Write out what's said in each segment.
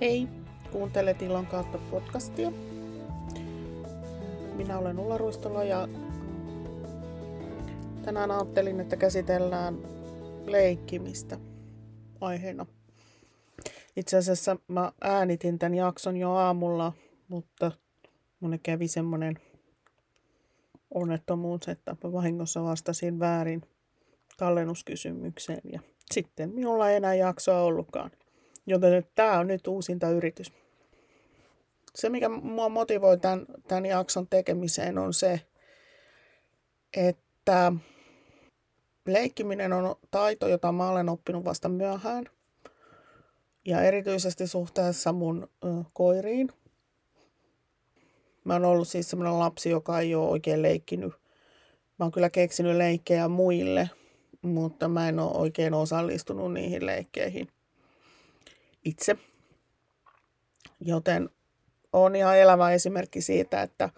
Hei, kuuntelet Ilon kautta podcastia. Minä olen Ulla Ruistola ja tänään ajattelin, että käsitellään leikkimistä aiheena. Itse asiassa mä äänitin tämän jakson jo aamulla, mutta mun kävi semmonen onnettomuus, että mä vahingossa vastasin väärin tallennuskysymykseen ja sitten minulla ei enää jaksoa ollutkaan. Joten tämä on nyt uusinta yritys. Se, mikä mua motivoi tämän, tämän jakson tekemiseen, on se, että leikkiminen on taito, jota mä olen oppinut vasta myöhään. Ja erityisesti suhteessa mun koiriin. Mä oon ollut siis semmoinen lapsi, joka ei ole oikein leikkinyt. Mä oon kyllä keksinyt leikkejä muille, mutta mä en ole oikein osallistunut niihin leikkeihin itse. Joten on ihan elävä esimerkki siitä, että,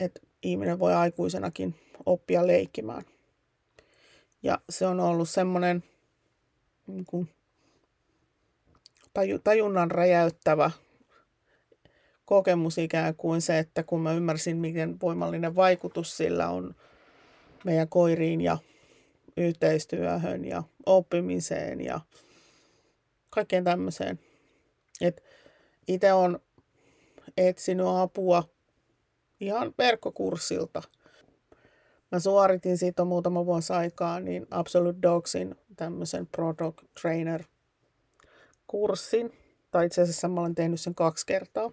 että ihminen voi aikuisenakin oppia leikkimään. Ja se on ollut semmoinen niin kuin, tajunnan räjäyttävä kokemus ikään kuin se, että kun mä ymmärsin, miten voimallinen vaikutus sillä on meidän koiriin ja yhteistyöhön ja oppimiseen ja kaikkeen tämmöiseen. Itse on etsinyt apua ihan verkkokurssilta. Mä suoritin siitä muutama vuosi aikaa, niin Absolute Dogsin tämmöisen Product Trainer kurssin. Tai itse asiassa mä olen tehnyt sen kaksi kertaa.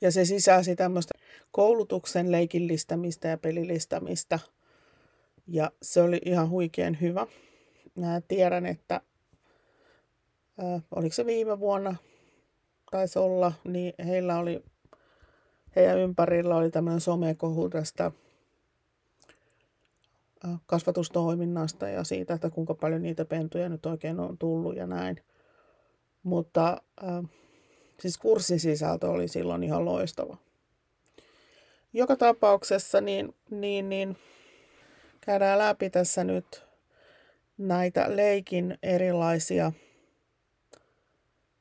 Ja se sisälsi tämmöistä koulutuksen leikillistämistä ja pelillistämistä. Ja se oli ihan huikean hyvä. Mä tiedän, että oliko se viime vuonna, taisi olla, niin heillä oli, heidän ympärillä oli tämmöinen somekohu tästä kasvatustoiminnasta ja siitä, että kuinka paljon niitä pentuja nyt oikein on tullut ja näin. Mutta äh, siis kurssin sisältö oli silloin ihan loistava. Joka tapauksessa niin, niin, niin käydään läpi tässä nyt näitä leikin erilaisia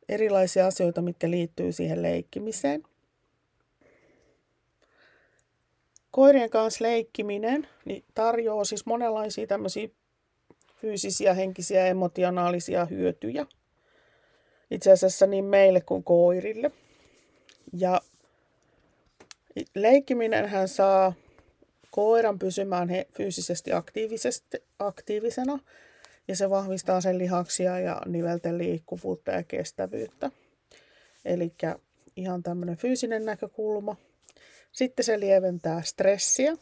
erilaisia asioita, mitkä liittyy siihen leikkimiseen. Koirien kanssa leikkiminen niin tarjoaa siis monenlaisia tämmöisiä fyysisiä, henkisiä ja emotionaalisia hyötyjä. Itse asiassa niin meille kuin koirille. Ja leikkiminen hän saa koiran pysymään he, fyysisesti aktiivisena ja se vahvistaa sen lihaksia ja nivelten liikkuvuutta ja kestävyyttä. Eli ihan tämmöinen fyysinen näkökulma. Sitten se lieventää stressiä.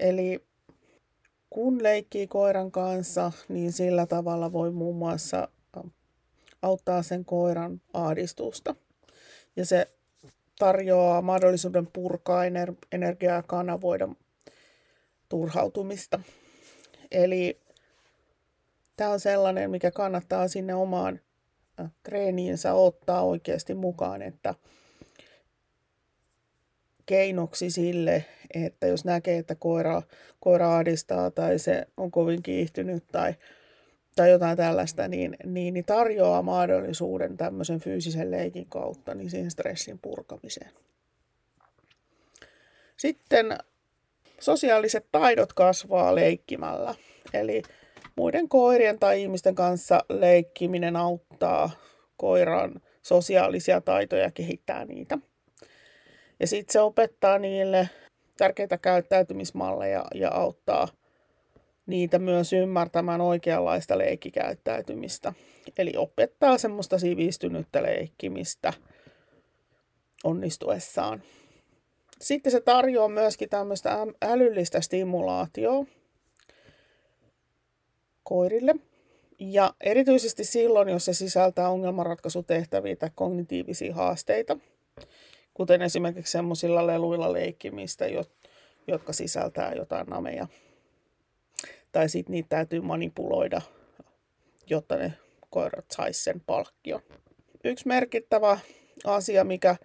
Eli kun leikkii koiran kanssa, niin sillä tavalla voi muun muassa auttaa sen koiran ahdistusta. Ja se tarjoaa mahdollisuuden purkaa energiaa ja kanavoida turhautumista. Eli tämä on sellainen, mikä kannattaa sinne omaan äh, treeniinsä ottaa oikeasti mukaan, että keinoksi sille, että jos näkee, että koira, koira ahdistaa tai se on kovin kiihtynyt tai, tai jotain tällaista, niin, niin, niin tarjoaa mahdollisuuden tämmöisen fyysisen leikin kautta niin siihen stressin purkamiseen. Sitten sosiaaliset taidot kasvaa leikkimällä. Eli muiden koirien tai ihmisten kanssa leikkiminen auttaa koiran sosiaalisia taitoja kehittää niitä. Ja sitten se opettaa niille tärkeitä käyttäytymismalleja ja auttaa niitä myös ymmärtämään oikeanlaista leikkikäyttäytymistä. Eli opettaa semmoista sivistynyttä leikkimistä onnistuessaan. Sitten se tarjoaa myöskin tämmöistä älyllistä stimulaatioa, koirille. Ja erityisesti silloin, jos se sisältää ongelmanratkaisutehtäviä tai kognitiivisia haasteita, kuten esimerkiksi semmoisilla leluilla leikkimistä, jotka sisältää jotain nameja. Tai sitten niitä täytyy manipuloida, jotta ne koirat sais sen palkkion. Yksi merkittävä asia, mikä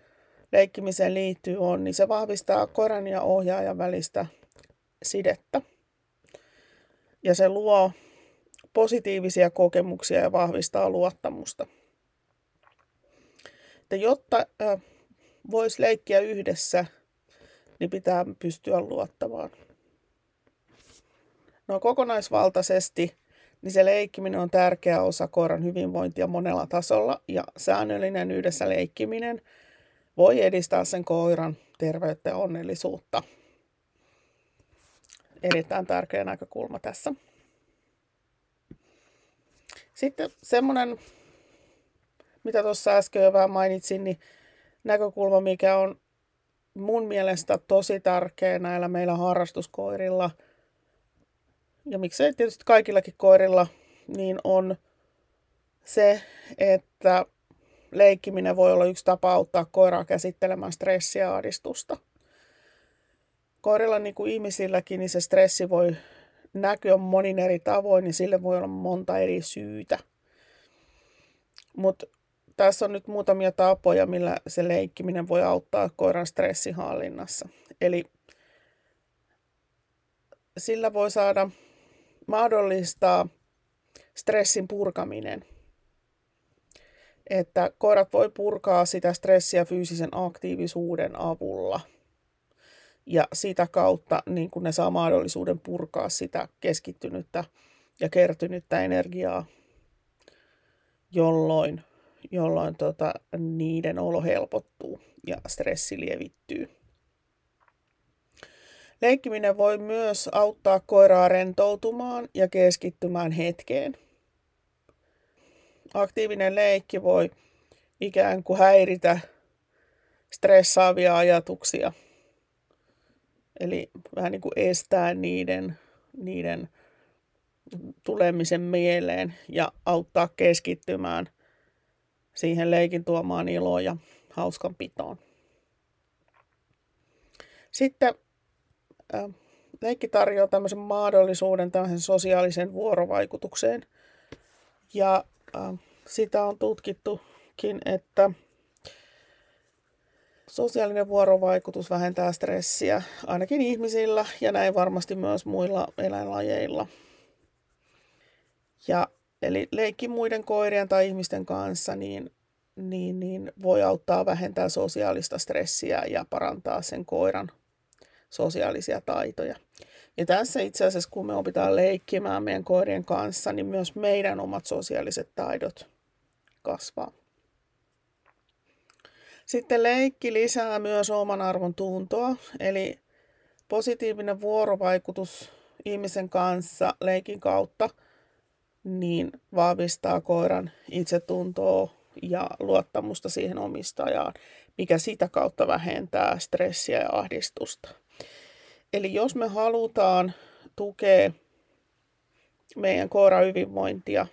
leikkimiseen liittyy, on, niin se vahvistaa koiran ja ohjaajan välistä sidettä. Ja se luo positiivisia kokemuksia ja vahvistaa luottamusta. Että jotta voisi leikkiä yhdessä, niin pitää pystyä luottamaan. No kokonaisvaltaisesti niin se leikkiminen on tärkeä osa koiran hyvinvointia monella tasolla ja säännöllinen yhdessä leikkiminen voi edistää sen koiran terveyttä ja onnellisuutta. Erittäin tärkeä näkökulma tässä. Sitten semmoinen, mitä tuossa äsken jo vähän mainitsin, niin näkökulma, mikä on mun mielestä tosi tärkeä näillä meillä harrastuskoirilla, ja miksei tietysti kaikillakin koirilla, niin on se, että leikkiminen voi olla yksi tapa auttaa koiraa käsittelemään stressiä ja ahdistusta. Koirilla niin kuin ihmisilläkin, niin se stressi voi näkyä monin eri tavoin, niin sille voi olla monta eri syytä. Mutta tässä on nyt muutamia tapoja, millä se leikkiminen voi auttaa koiran stressihallinnassa. Eli sillä voi saada mahdollistaa stressin purkaminen. Että koirat voi purkaa sitä stressiä fyysisen aktiivisuuden avulla. Ja sitä kautta niin kun ne saa mahdollisuuden purkaa sitä keskittynyttä ja kertynyttä energiaa, jolloin jolloin tota, niiden olo helpottuu ja stressi lievittyy. Leikkiminen voi myös auttaa koiraa rentoutumaan ja keskittymään hetkeen. Aktiivinen leikki voi ikään kuin häiritä stressaavia ajatuksia. Eli vähän niin kuin estää niiden, niiden tulemisen mieleen ja auttaa keskittymään siihen leikin tuomaan iloa ja hauskan pitoon. Sitten äh, leikki tarjoaa tämmöisen mahdollisuuden tämmöisen sosiaalisen vuorovaikutukseen. Ja äh, sitä on tutkittukin, että sosiaalinen vuorovaikutus vähentää stressiä ainakin ihmisillä ja näin varmasti myös muilla eläinlajeilla. Ja Eli leikki muiden koirien tai ihmisten kanssa niin, niin, niin voi auttaa vähentää sosiaalista stressiä ja parantaa sen koiran sosiaalisia taitoja. Ja tässä itse asiassa, kun me opitaan leikkimään meidän koirien kanssa, niin myös meidän omat sosiaaliset taidot kasvaa. Sitten leikki lisää myös oman arvon tuntoa, eli positiivinen vuorovaikutus ihmisen kanssa leikin kautta – niin vahvistaa koiran itsetuntoa ja luottamusta siihen omistajaan, mikä sitä kautta vähentää stressiä ja ahdistusta. Eli jos me halutaan tukea meidän koiran hyvinvointia,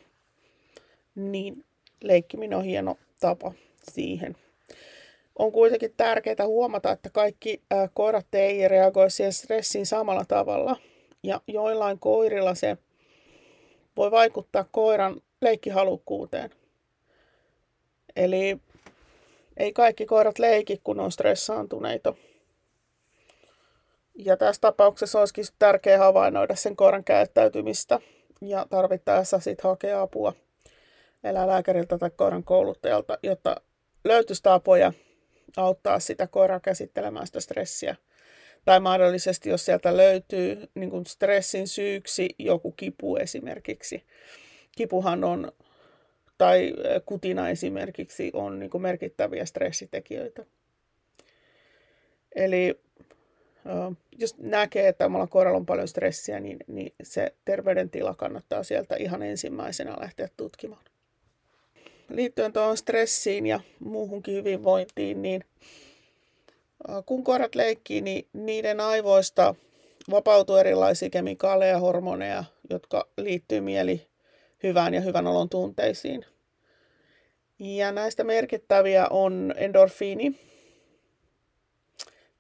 niin leikkiminen on hieno tapa siihen. On kuitenkin tärkeää huomata, että kaikki koirat ei reagoi siihen stressiin samalla tavalla. Ja joillain koirilla se voi vaikuttaa koiran leikkihalukkuuteen. Eli ei kaikki koirat leiki, kun on stressaantuneita. Ja tässä tapauksessa olisikin tärkeää havainnoida sen koiran käyttäytymistä ja tarvittaessa sitten hakea apua eläinlääkäriltä tai koiran kouluttajalta, jotta löytyisi tapoja auttaa sitä koiraa käsittelemään sitä stressiä tai mahdollisesti, jos sieltä löytyy niin kuin stressin syyksi joku kipu esimerkiksi. Kipuhan on, tai kutina esimerkiksi, on niin kuin merkittäviä stressitekijöitä. Eli jos näkee, että omalla koiralla on paljon stressiä, niin, niin se terveydentila kannattaa sieltä ihan ensimmäisenä lähteä tutkimaan. Liittyen tuohon stressiin ja muuhunkin hyvinvointiin, niin kun koirat leikkii, niin niiden aivoista vapautuu erilaisia kemikaaleja ja hormoneja, jotka liittyy mieli hyvään ja hyvän olon tunteisiin. Ja näistä merkittäviä on endorfiini.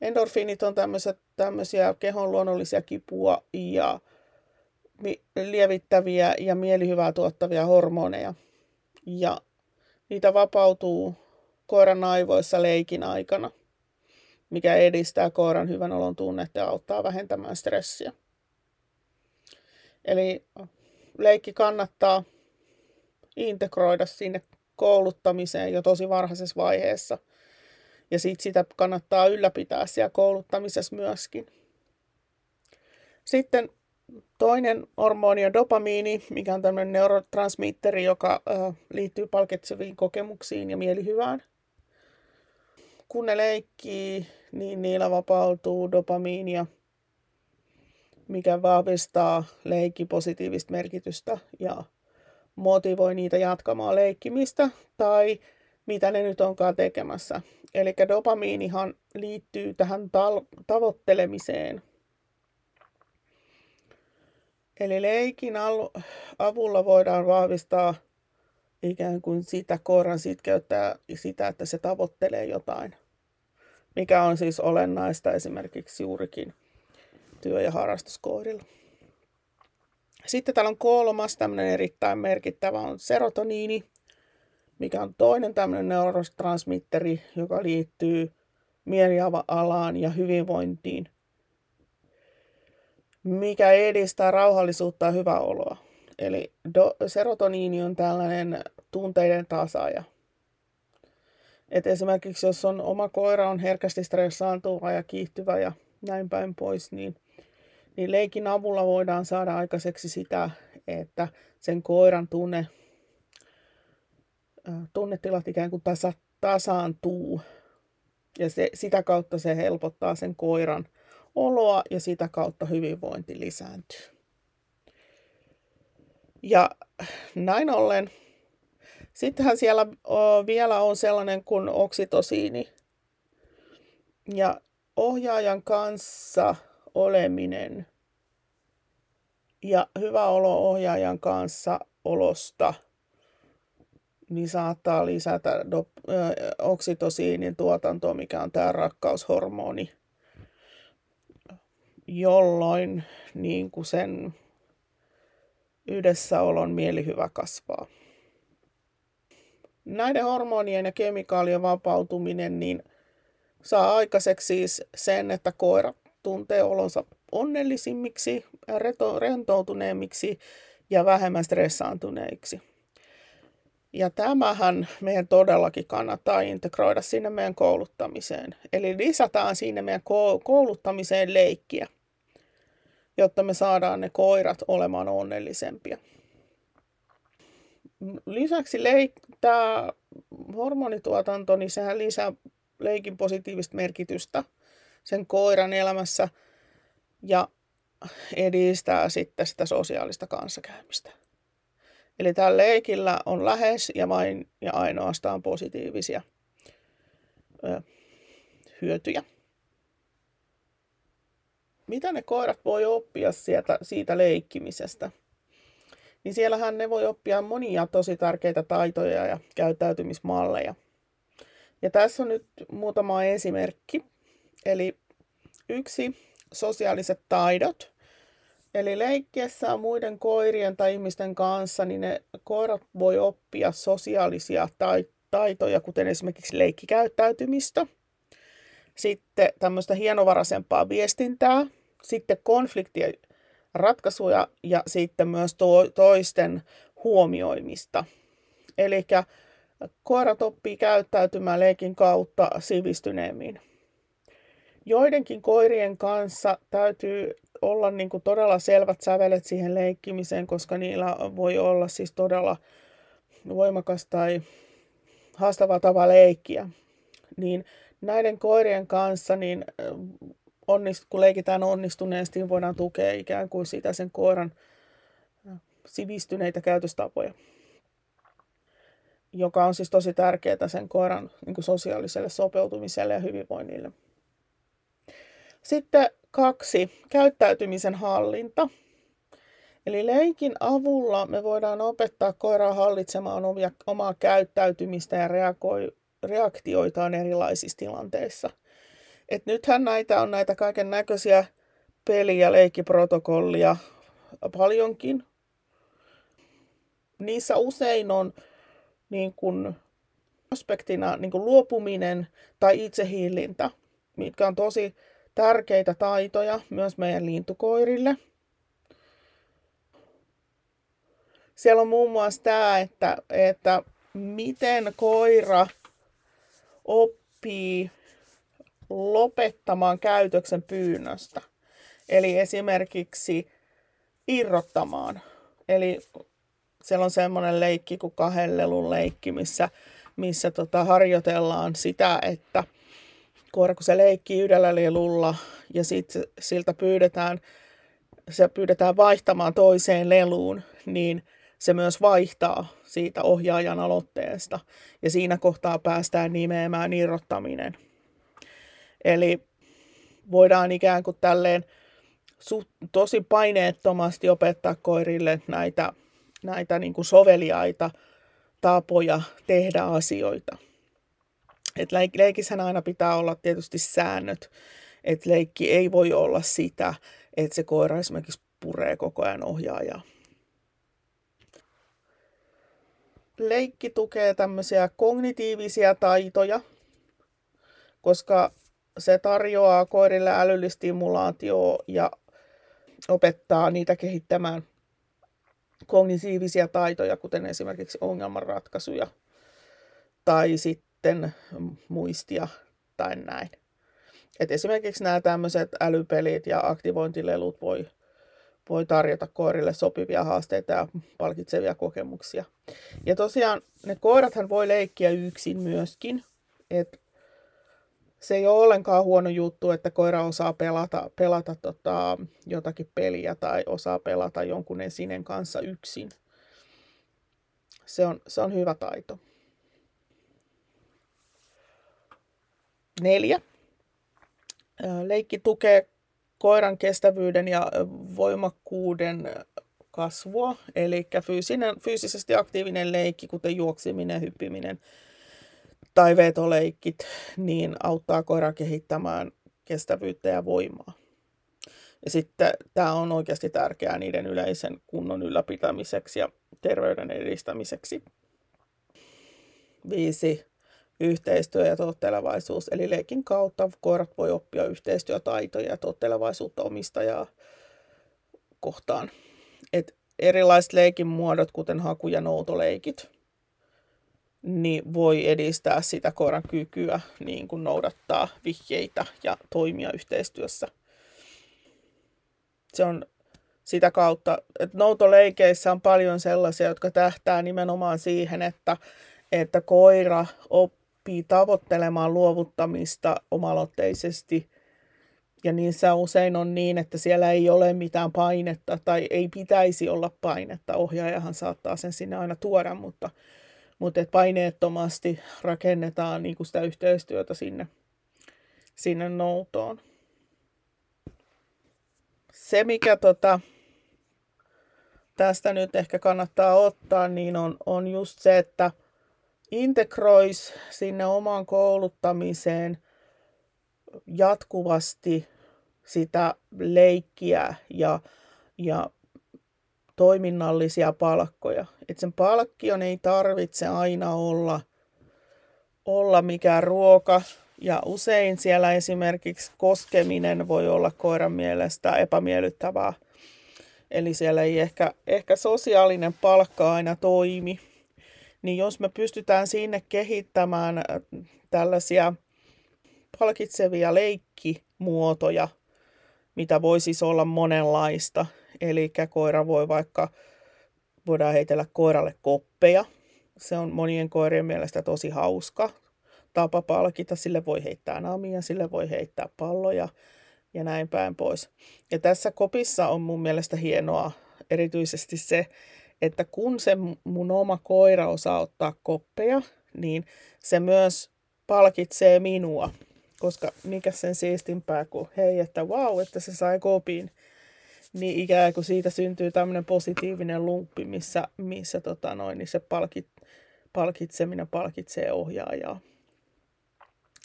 Endorfiinit on tämmöisiä kehon luonnollisia kipua ja lievittäviä ja mielihyvää tuottavia hormoneja. Ja vapautuu koiran aivoissa leikin aikana – mikä edistää koiran hyvän olon tunnetta ja auttaa vähentämään stressiä. Eli leikki kannattaa integroida sinne kouluttamiseen jo tosi varhaisessa vaiheessa. Ja sit sitä kannattaa ylläpitää siellä kouluttamisessa myöskin. Sitten toinen hormoni on dopamiini, mikä on tämmöinen neurotransmitteri, joka äh, liittyy palkitseviin kokemuksiin ja mielihyvään. Kun ne leikkii, niin niillä vapautuu dopamiinia, mikä vahvistaa leikki positiivista merkitystä ja motivoi niitä jatkamaan leikkimistä tai mitä ne nyt onkaan tekemässä. Eli dopamiinihan liittyy tähän tavoittelemiseen. Eli leikin avulla voidaan vahvistaa ikään kuin sitä koiran sitkeyttä ja sitä, että se tavoittelee jotain, mikä on siis olennaista esimerkiksi juurikin työ- ja harrastuskoirilla. Sitten täällä on kolmas tämmöinen erittäin merkittävä on serotoniini, mikä on toinen tämmöinen neurotransmitteri, joka liittyy mielialaan ja hyvinvointiin, mikä edistää rauhallisuutta ja hyvää oloa. Eli do, serotoniini on tällainen tunteiden tasaaja. Et esimerkiksi jos on oma koira on herkästi stressaantuva ja kiihtyvä ja näin päin pois, niin niin leikin avulla voidaan saada aikaiseksi sitä, että sen koiran tunne, tunnetilat ikään kuin tasa, tasaantuu. Ja se, sitä kautta se helpottaa sen koiran oloa ja sitä kautta hyvinvointi lisääntyy. Ja näin ollen, sittenhän siellä vielä on sellainen kuin oksitosiini. Ja ohjaajan kanssa oleminen ja hyvä olo ohjaajan kanssa olosta niin saattaa lisätä oksitosiinin tuotantoa, mikä on tämä rakkaushormoni, jolloin niin kuin sen yhdessäolon mielihyvä kasvaa. Näiden hormonien ja kemikaalien vapautuminen niin saa aikaiseksi siis sen, että koira tuntee olonsa onnellisimmiksi, rentoutuneemmiksi ja vähemmän stressaantuneiksi. Ja tämähän meidän todellakin kannattaa integroida sinne meidän kouluttamiseen. Eli lisätään sinne meidän kouluttamiseen leikkiä, jotta me saadaan ne koirat olemaan onnellisempia. Lisäksi leik- tämä hormonituotanto, niin sehän lisää leikin positiivista merkitystä – sen koiran elämässä ja edistää sitten sitä sosiaalista kanssakäymistä. Eli tällä leikillä on lähes ja vain ja ainoastaan positiivisia ö, hyötyjä. Mitä ne koirat voi oppia sieltä, siitä leikkimisestä? Niin siellähän ne voi oppia monia tosi tärkeitä taitoja ja käyttäytymismalleja. Ja tässä on nyt muutama esimerkki. Eli yksi, sosiaaliset taidot. Eli leikkiessä muiden koirien tai ihmisten kanssa, niin ne koirat voi oppia sosiaalisia taitoja, kuten esimerkiksi leikkikäyttäytymistä. Sitten tämmöistä hienovaraisempaa viestintää. Sitten konfliktien ratkaisuja ja sitten myös to- toisten huomioimista. Eli koirat oppii käyttäytymään leikin kautta sivistyneemmin joidenkin koirien kanssa täytyy olla niin kuin todella selvät sävelet siihen leikkimiseen, koska niillä voi olla siis todella voimakas tai haastava tapa leikkiä. Niin näiden koirien kanssa, niin onnist, kun leikitään onnistuneesti, niin voidaan tukea ikään kuin sitä sen koiran sivistyneitä käytöstapoja, joka on siis tosi tärkeää sen koiran niin kuin sosiaaliselle sopeutumiselle ja hyvinvoinnille. Sitten kaksi, käyttäytymisen hallinta. Eli leikin avulla me voidaan opettaa koiraa hallitsemaan omia, omaa käyttäytymistä ja reagoi, reaktioitaan erilaisissa tilanteissa. Et nythän näitä on näitä kaiken näköisiä peli- ja leikkiprotokollia paljonkin. Niissä usein on niin kuin, aspektina niin kuin luopuminen tai itsehillintä, mitkä on tosi tärkeitä taitoja myös meidän lintukoirille. siellä on muun muassa tämä, että, että miten koira oppii lopettamaan käytöksen pyynnöstä. Eli esimerkiksi irrottamaan. Eli siellä on semmoinen leikki kuin kahden leikki, missä, missä tota, harjoitellaan sitä, että koira kun se leikkii yhdellä lelulla ja sitten siltä pyydetään, se pyydetään vaihtamaan toiseen leluun, niin se myös vaihtaa siitä ohjaajan aloitteesta. Ja siinä kohtaa päästään nimeämään irrottaminen. Eli voidaan ikään kuin tälleen tosi paineettomasti opettaa koirille näitä, näitä niin kuin soveliaita tapoja tehdä asioita. Et leik- leikissähän aina pitää olla tietysti säännöt, että leikki ei voi olla sitä, että se koira esimerkiksi puree koko ajan ohjaajaa. Leikki tukee tämmöisiä kognitiivisia taitoja, koska se tarjoaa koirille älyllistimulaatioa ja opettaa niitä kehittämään kognitiivisia taitoja, kuten esimerkiksi ongelmanratkaisuja tai sitten muistia tai näin. Et esimerkiksi nämä tämmöiset älypelit ja aktivointilelut voi, voi tarjota koirille sopivia haasteita ja palkitsevia kokemuksia. Ja tosiaan ne koirathan voi leikkiä yksin myöskin. Et se ei ole ollenkaan huono juttu, että koira osaa pelata, pelata tota, jotakin peliä tai osaa pelata jonkun esinen kanssa yksin. Se on, se on hyvä taito. Neljä. Leikki tukee koiran kestävyyden ja voimakkuuden kasvua, eli fyysinen, fyysisesti aktiivinen leikki, kuten juoksiminen, hyppiminen, tai vetoleikkit, niin auttaa koiraa kehittämään kestävyyttä ja voimaa. Ja sitten tämä on oikeasti tärkeää niiden yleisen kunnon ylläpitämiseksi ja terveyden edistämiseksi. Viisi. Yhteistyö ja tottelevaisuus. Eli leikin kautta koirat voi oppia yhteistyötaitoja ja tottelevaisuutta omistajaa kohtaan. Et erilaiset leikin muodot, kuten haku- ja noutoleikit, niin voi edistää sitä koiran kykyä niin kuin noudattaa vihjeitä ja toimia yhteistyössä. Se on sitä kautta, että noutoleikeissä on paljon sellaisia, jotka tähtää nimenomaan siihen, että, että koira oppii tavoittelemaan luovuttamista omalotteisesti. Ja niissä usein on niin, että siellä ei ole mitään painetta tai ei pitäisi olla painetta. Ohjaajahan saattaa sen sinne aina tuoda, mutta mutta et paineettomasti rakennetaan niin kuin sitä yhteistyötä sinne, sinne noutoon. Se, mikä tota, tästä nyt ehkä kannattaa ottaa, niin on, on just se, että integrois sinne omaan kouluttamiseen jatkuvasti sitä leikkiä ja, ja toiminnallisia palkkoja. Et sen palkkion ei tarvitse aina olla, olla mikään ruoka. Ja usein siellä esimerkiksi koskeminen voi olla koiran mielestä epämiellyttävää. Eli siellä ei ehkä, ehkä sosiaalinen palkka aina toimi. Niin jos me pystytään sinne kehittämään äh, tällaisia palkitsevia leikkimuotoja, mitä voi siis olla monenlaista, Eli koira voi vaikka, voidaan heitellä koiralle koppeja. Se on monien koirien mielestä tosi hauska tapa palkita. Sille voi heittää namia, sille voi heittää palloja ja näin päin pois. Ja tässä kopissa on mun mielestä hienoa erityisesti se, että kun se mun oma koira osaa ottaa koppeja, niin se myös palkitsee minua. Koska mikä sen siistimpää kuin hei, että vau, wow, että se sai kopin niin ikään kuin siitä syntyy tämmöinen positiivinen lumppi, missä, missä tota noin, niin se palkit, palkitseminen palkitsee ohjaajaa.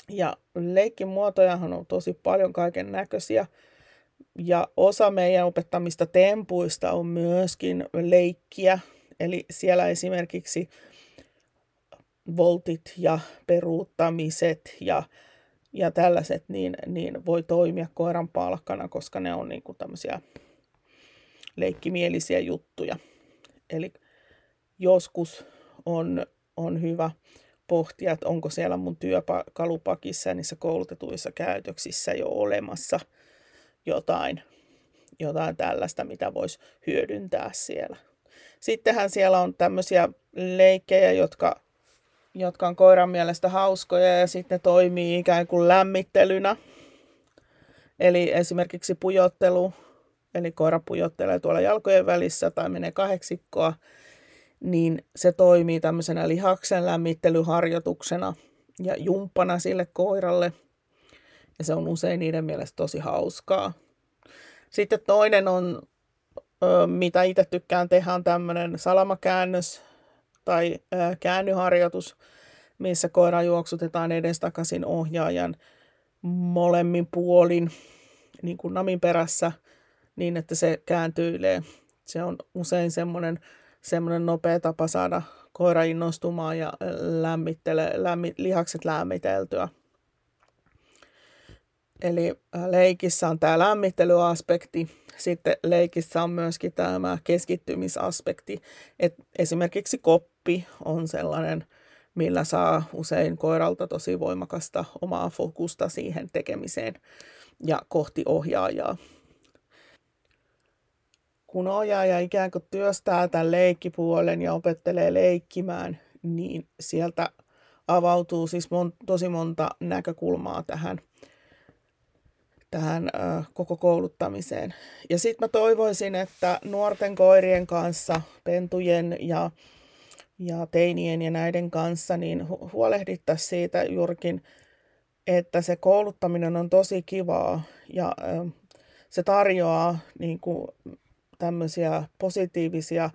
Ja leikin muotojahan on tosi paljon kaiken näköisiä. Ja osa meidän opettamista tempuista on myöskin leikkiä. Eli siellä esimerkiksi voltit ja peruuttamiset ja, ja tällaiset niin, niin voi toimia koiran palkkana, koska ne on niin kuin tämmöisiä leikkimielisiä juttuja. Eli joskus on, on hyvä pohtia, että onko siellä mun työkalupakissa ja niissä koulutetuissa käytöksissä jo olemassa jotain, jotain tällaista, mitä voisi hyödyntää siellä. Sittenhän siellä on tämmöisiä leikkejä, jotka, jotka on koiran mielestä hauskoja ja sitten ne toimii ikään kuin lämmittelynä. Eli esimerkiksi pujottelu, eli koira pujottelee tuolla jalkojen välissä tai menee kahdeksikkoa, niin se toimii tämmöisenä lihaksen lämmittelyharjoituksena ja jumppana sille koiralle. Ja se on usein niiden mielestä tosi hauskaa. Sitten toinen on, mitä itse tykkään tehdä, on tämmöinen salamakäännös tai käännyharjoitus, missä koira juoksutetaan edestakaisin ohjaajan molemmin puolin niin kuin namin perässä niin, että se kääntyilee. Se on usein semmoinen, semmoinen nopea tapa saada koira innostumaan ja lämmittele, lämmi, lihakset lämmiteltyä. Eli leikissä on tämä lämmittelyaspekti, sitten leikissä on myöskin tämä keskittymisaspekti. Et esimerkiksi koppi on sellainen, millä saa usein koiralta tosi voimakasta omaa fokusta siihen tekemiseen ja kohti ohjaajaa. Kun ohjaaja ikään kuin työstää tämän leikkipuolen ja opettelee leikkimään, niin sieltä avautuu siis mon, tosi monta näkökulmaa tähän, tähän koko kouluttamiseen. Ja sitten mä toivoisin, että nuorten koirien kanssa, pentujen ja, ja teinien ja näiden kanssa, niin hu- huolehdittaisiin siitä juurikin, että se kouluttaminen on tosi kivaa ja se tarjoaa niin kuin, tämmöisiä positiivisia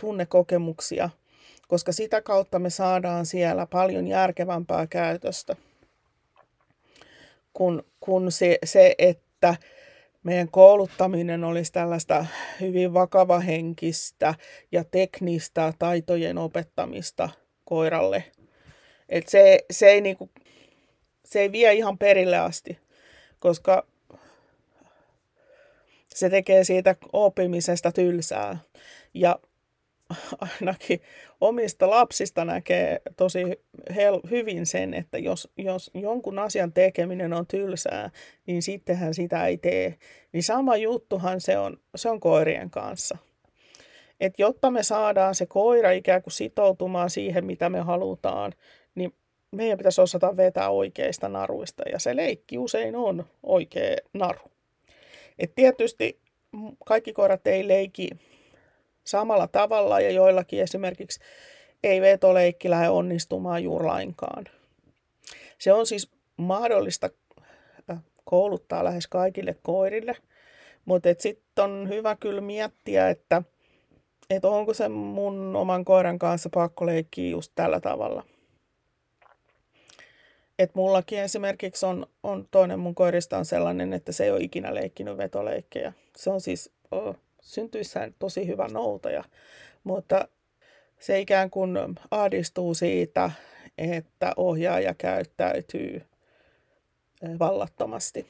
tunnekokemuksia, koska sitä kautta me saadaan siellä paljon järkevämpää käytöstä kun, kun se, se, että meidän kouluttaminen olisi tällaista hyvin vakavahenkistä ja teknistä taitojen opettamista koiralle. Et se, se, ei niinku, se ei vie ihan perille asti, koska se tekee siitä oppimisesta tylsää. Ja ainakin omista lapsista näkee tosi hel- hyvin sen, että jos, jos jonkun asian tekeminen on tylsää, niin sittenhän sitä ei tee. Niin sama juttuhan se on, se on koirien kanssa. Et jotta me saadaan se koira ikään kuin sitoutumaan siihen, mitä me halutaan, niin meidän pitäisi osata vetää oikeista naruista. Ja se leikki usein on oikea naru. Et tietysti kaikki koirat ei leiki samalla tavalla ja joillakin esimerkiksi ei vetoleikki lähde onnistumaan juuri lainkaan. Se on siis mahdollista äh, kouluttaa lähes kaikille koirille, mutta sitten on hyvä kyllä miettiä, että et onko se mun oman koiran kanssa pakko leikkiä just tällä tavalla. Et mullakin esimerkiksi on, on toinen mun koirista on sellainen, että se ei ole ikinä leikkinyt vetoleikkejä. Se on siis oh, syntyissään tosi hyvä noutaja, mutta se ikään kuin ahdistuu siitä, että ohjaaja käyttäytyy eh, vallattomasti.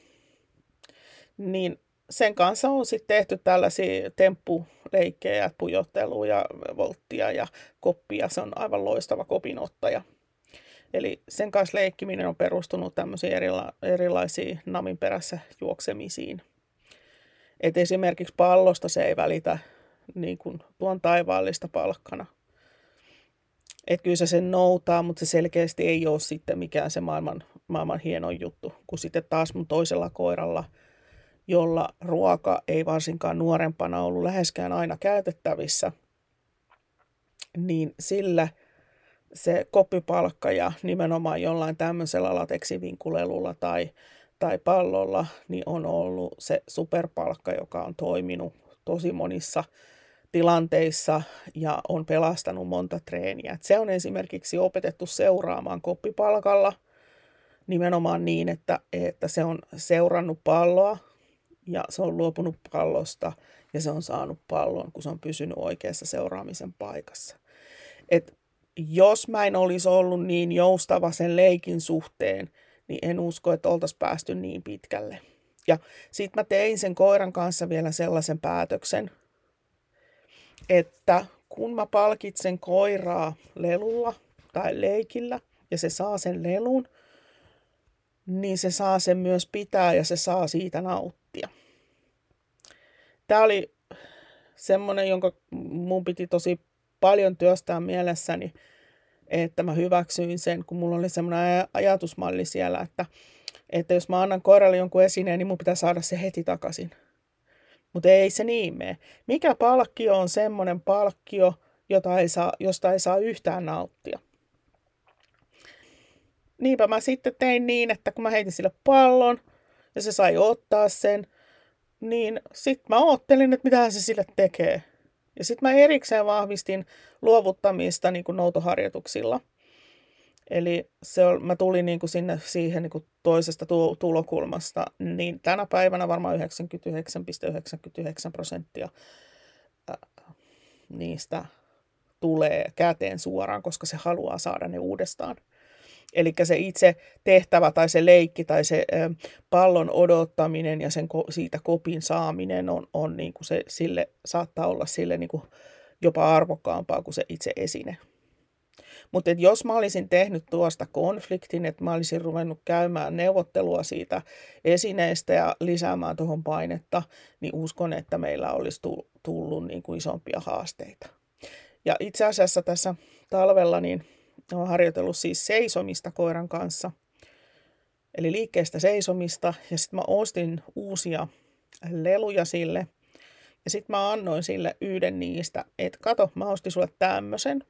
Niin sen kanssa on sitten tehty tällaisia temppuleikkejä, pujottelua ja volttia ja koppia. Se on aivan loistava kopinottaja. Eli sen kanssa leikkiminen on perustunut tämmöisiin erila- erilaisiin namin perässä juoksemisiin. Et esimerkiksi pallosta se ei välitä niin kuin tuon taivaallista palkkana. Et kyllä se sen noutaa, mutta se selkeästi ei ole sitten mikään se maailman, maailman hieno juttu. Kun sitten taas mun toisella koiralla, jolla ruoka ei varsinkaan nuorempana ollut läheskään aina käytettävissä, niin sillä se koppipalkka ja nimenomaan jollain tämmöisellä lateksivinkkulelulla tai tai pallolla, niin on ollut se superpalkka, joka on toiminut tosi monissa tilanteissa ja on pelastanut monta treeniä. Se on esimerkiksi opetettu seuraamaan koppipalkalla nimenomaan niin, että, että se on seurannut palloa ja se on luopunut pallosta ja se on saanut pallon, kun se on pysynyt oikeassa seuraamisen paikassa. Et jos mä en olisi ollut niin joustava sen leikin suhteen, niin en usko, että oltaisiin päästy niin pitkälle. Ja sitten mä tein sen koiran kanssa vielä sellaisen päätöksen, että kun mä palkitsen koiraa lelulla tai leikillä ja se saa sen lelun, niin se saa sen myös pitää ja se saa siitä nauttia. Tämä oli semmoinen, jonka mun piti tosi paljon työstää mielessäni, että mä hyväksyin sen, kun mulla oli semmoinen ajatusmalli siellä, että, että jos mä annan koiralle jonkun esineen, niin mun pitää saada se heti takaisin. Mutta ei se niin mene. Mikä palkkio on semmoinen palkkio, jota ei saa, josta ei saa yhtään nauttia? Niinpä mä sitten tein niin, että kun mä heitin sille pallon ja se sai ottaa sen, niin sitten mä oottelin, että mitä se sille tekee. Ja sitten mä erikseen vahvistin luovuttamista niin kuin noutoharjoituksilla. Eli se mä tulin niin kuin sinne siihen niin kuin toisesta tulokulmasta, niin tänä päivänä varmaan 99,99 prosenttia niistä tulee käteen suoraan, koska se haluaa saada ne uudestaan. Eli se itse tehtävä tai se leikki tai se pallon odottaminen ja sen siitä kopin saaminen on, on niin kuin se, sille, saattaa olla sille niin kuin jopa arvokkaampaa kuin se itse esine. Mutta jos mä olisin tehnyt tuosta konfliktin, että mä olisin ruvennut käymään neuvottelua siitä esineestä ja lisäämään tuohon painetta, niin uskon, että meillä olisi tullut niin kuin isompia haasteita. Ja itse asiassa tässä talvella niin olen harjoitellut siis seisomista koiran kanssa, eli liikkeestä seisomista, ja sitten mä ostin uusia leluja sille, ja sitten mä annoin sille yhden niistä, että kato, mä ostin sulle tämmöisen.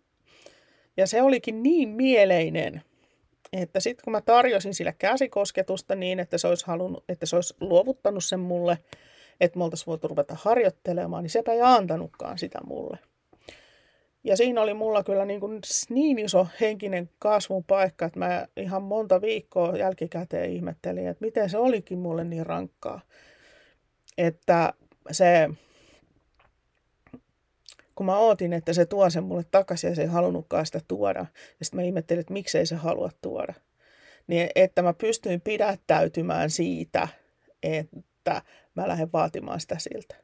Ja se olikin niin mieleinen, että sitten kun mä tarjosin sille käsikosketusta niin, että se olisi, halunnut, että se olisi luovuttanut sen mulle, että me oltaisiin voitu ruveta harjoittelemaan, niin sepä ei antanutkaan sitä mulle. Ja siinä oli mulla kyllä niin, kuin niin iso henkinen kasvun paikka, että mä ihan monta viikkoa jälkikäteen ihmettelin, että miten se olikin mulle niin rankkaa. Että se, kun mä ootin, että se tuo sen mulle takaisin ja se ei halunnutkaan sitä tuoda. Ja sitten mä ihmettelin, että miksei se halua tuoda. Niin että mä pystyin pidättäytymään siitä, että mä lähden vaatimaan sitä siltä.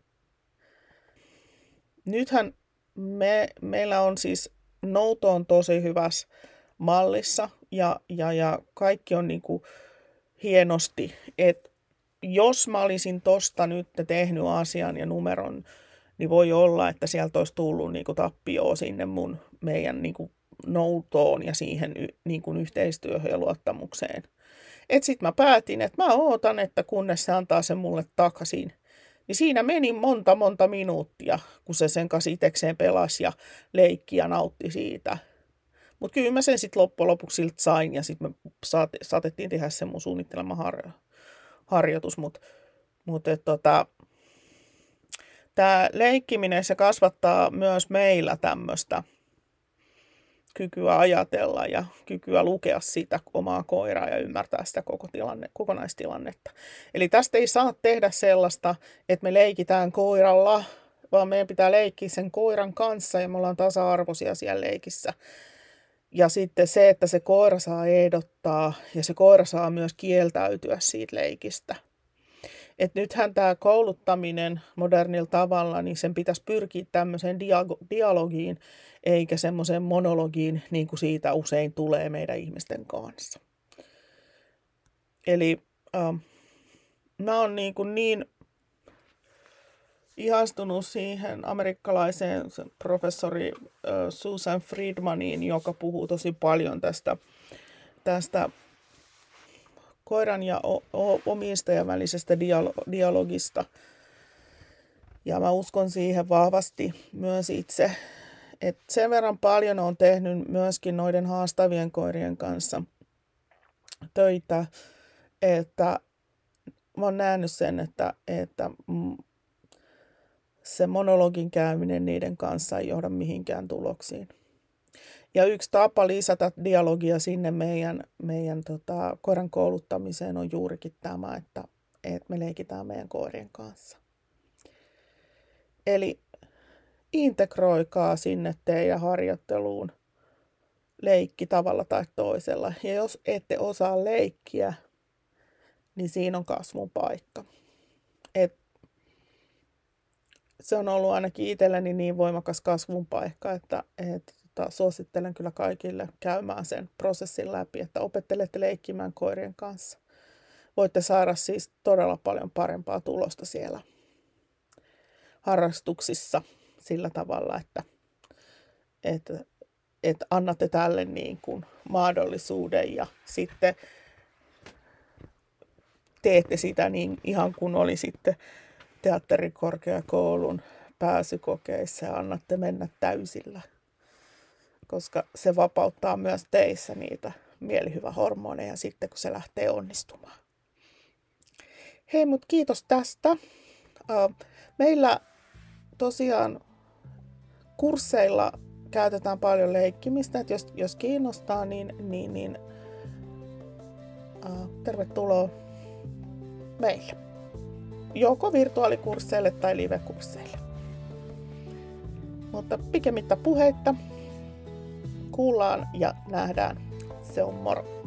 Nythän me, meillä on siis nouto on tosi hyvässä mallissa ja, ja, ja kaikki on niin kuin hienosti. Et jos mä olisin tosta nyt tehnyt asian ja numeron, niin voi olla, että sieltä olisi tullut niin kuin tappioa sinne mun meidän niin kuin noutoon ja siihen niin kuin yhteistyöhön ja luottamukseen. Et mä päätin, että mä ootan, että kunnes se antaa sen mulle takaisin. Niin siinä meni monta monta minuuttia, kun se sen kanssa itekseen pelasi ja leikki ja nautti siitä. Mutta kyllä mä sen sitten loppujen lopuksi siltä sain ja sitten me saate, saatettiin tehdä se mun suunnittelema har, harjoitus. Mutta mut, tota, tämä leikkiminen se kasvattaa myös meillä tämmöistä kykyä ajatella ja kykyä lukea sitä omaa koiraa ja ymmärtää sitä koko tilanne, kokonaistilannetta. Eli tästä ei saa tehdä sellaista, että me leikitään koiralla, vaan meidän pitää leikkiä sen koiran kanssa ja me ollaan tasa-arvoisia siellä leikissä. Ja sitten se, että se koira saa ehdottaa ja se koira saa myös kieltäytyä siitä leikistä. Et nythän tämä kouluttaminen modernilla tavalla, niin sen pitäisi pyrkiä tämmöiseen dialogiin, eikä semmoiseen monologiin, niin kuin siitä usein tulee meidän ihmisten kanssa. Eli äh, mä oon niin, kuin niin ihastunut siihen amerikkalaiseen professori äh, Susan Friedmaniin, joka puhuu tosi paljon tästä, tästä koiran ja omistajan välisestä dialogista. Ja mä uskon siihen vahvasti myös itse. Et sen verran paljon on tehnyt myöskin noiden haastavien koirien kanssa töitä, että mä oon nähnyt sen, että, että se monologin käyminen niiden kanssa ei johda mihinkään tuloksiin. Ja yksi tapa lisätä dialogia sinne meidän, meidän tota, koiran kouluttamiseen on juurikin tämä, että, että me leikitään meidän koirien kanssa. Eli integroikaa sinne teidän harjoitteluun leikki tavalla tai toisella. Ja jos ette osaa leikkiä, niin siinä on kasvun paikka. Et se on ollut ainakin itselleni niin voimakas kasvun paikka, että, että tota, suosittelen kyllä kaikille käymään sen prosessin läpi, että opettelette leikkimään koirien kanssa. Voitte saada siis todella paljon parempaa tulosta siellä harrastuksissa sillä tavalla, että, että, että annatte tälle niin kuin mahdollisuuden ja sitten teette sitä niin ihan kuin oli sitten teatterikorkeakoulun pääsykokeissa ja annatte mennä täysillä, koska se vapauttaa myös teissä niitä mielihyvähormoneja sitten, kun se lähtee onnistumaan. Hei, mutta kiitos tästä. Meillä tosiaan kursseilla käytetään paljon leikkimistä, että jos, jos kiinnostaa, niin, niin, niin tervetuloa meille. Joko virtuaalikursseille tai livekursseille. Mutta pikemmittä puheitta kuullaan ja nähdään. Se on moro.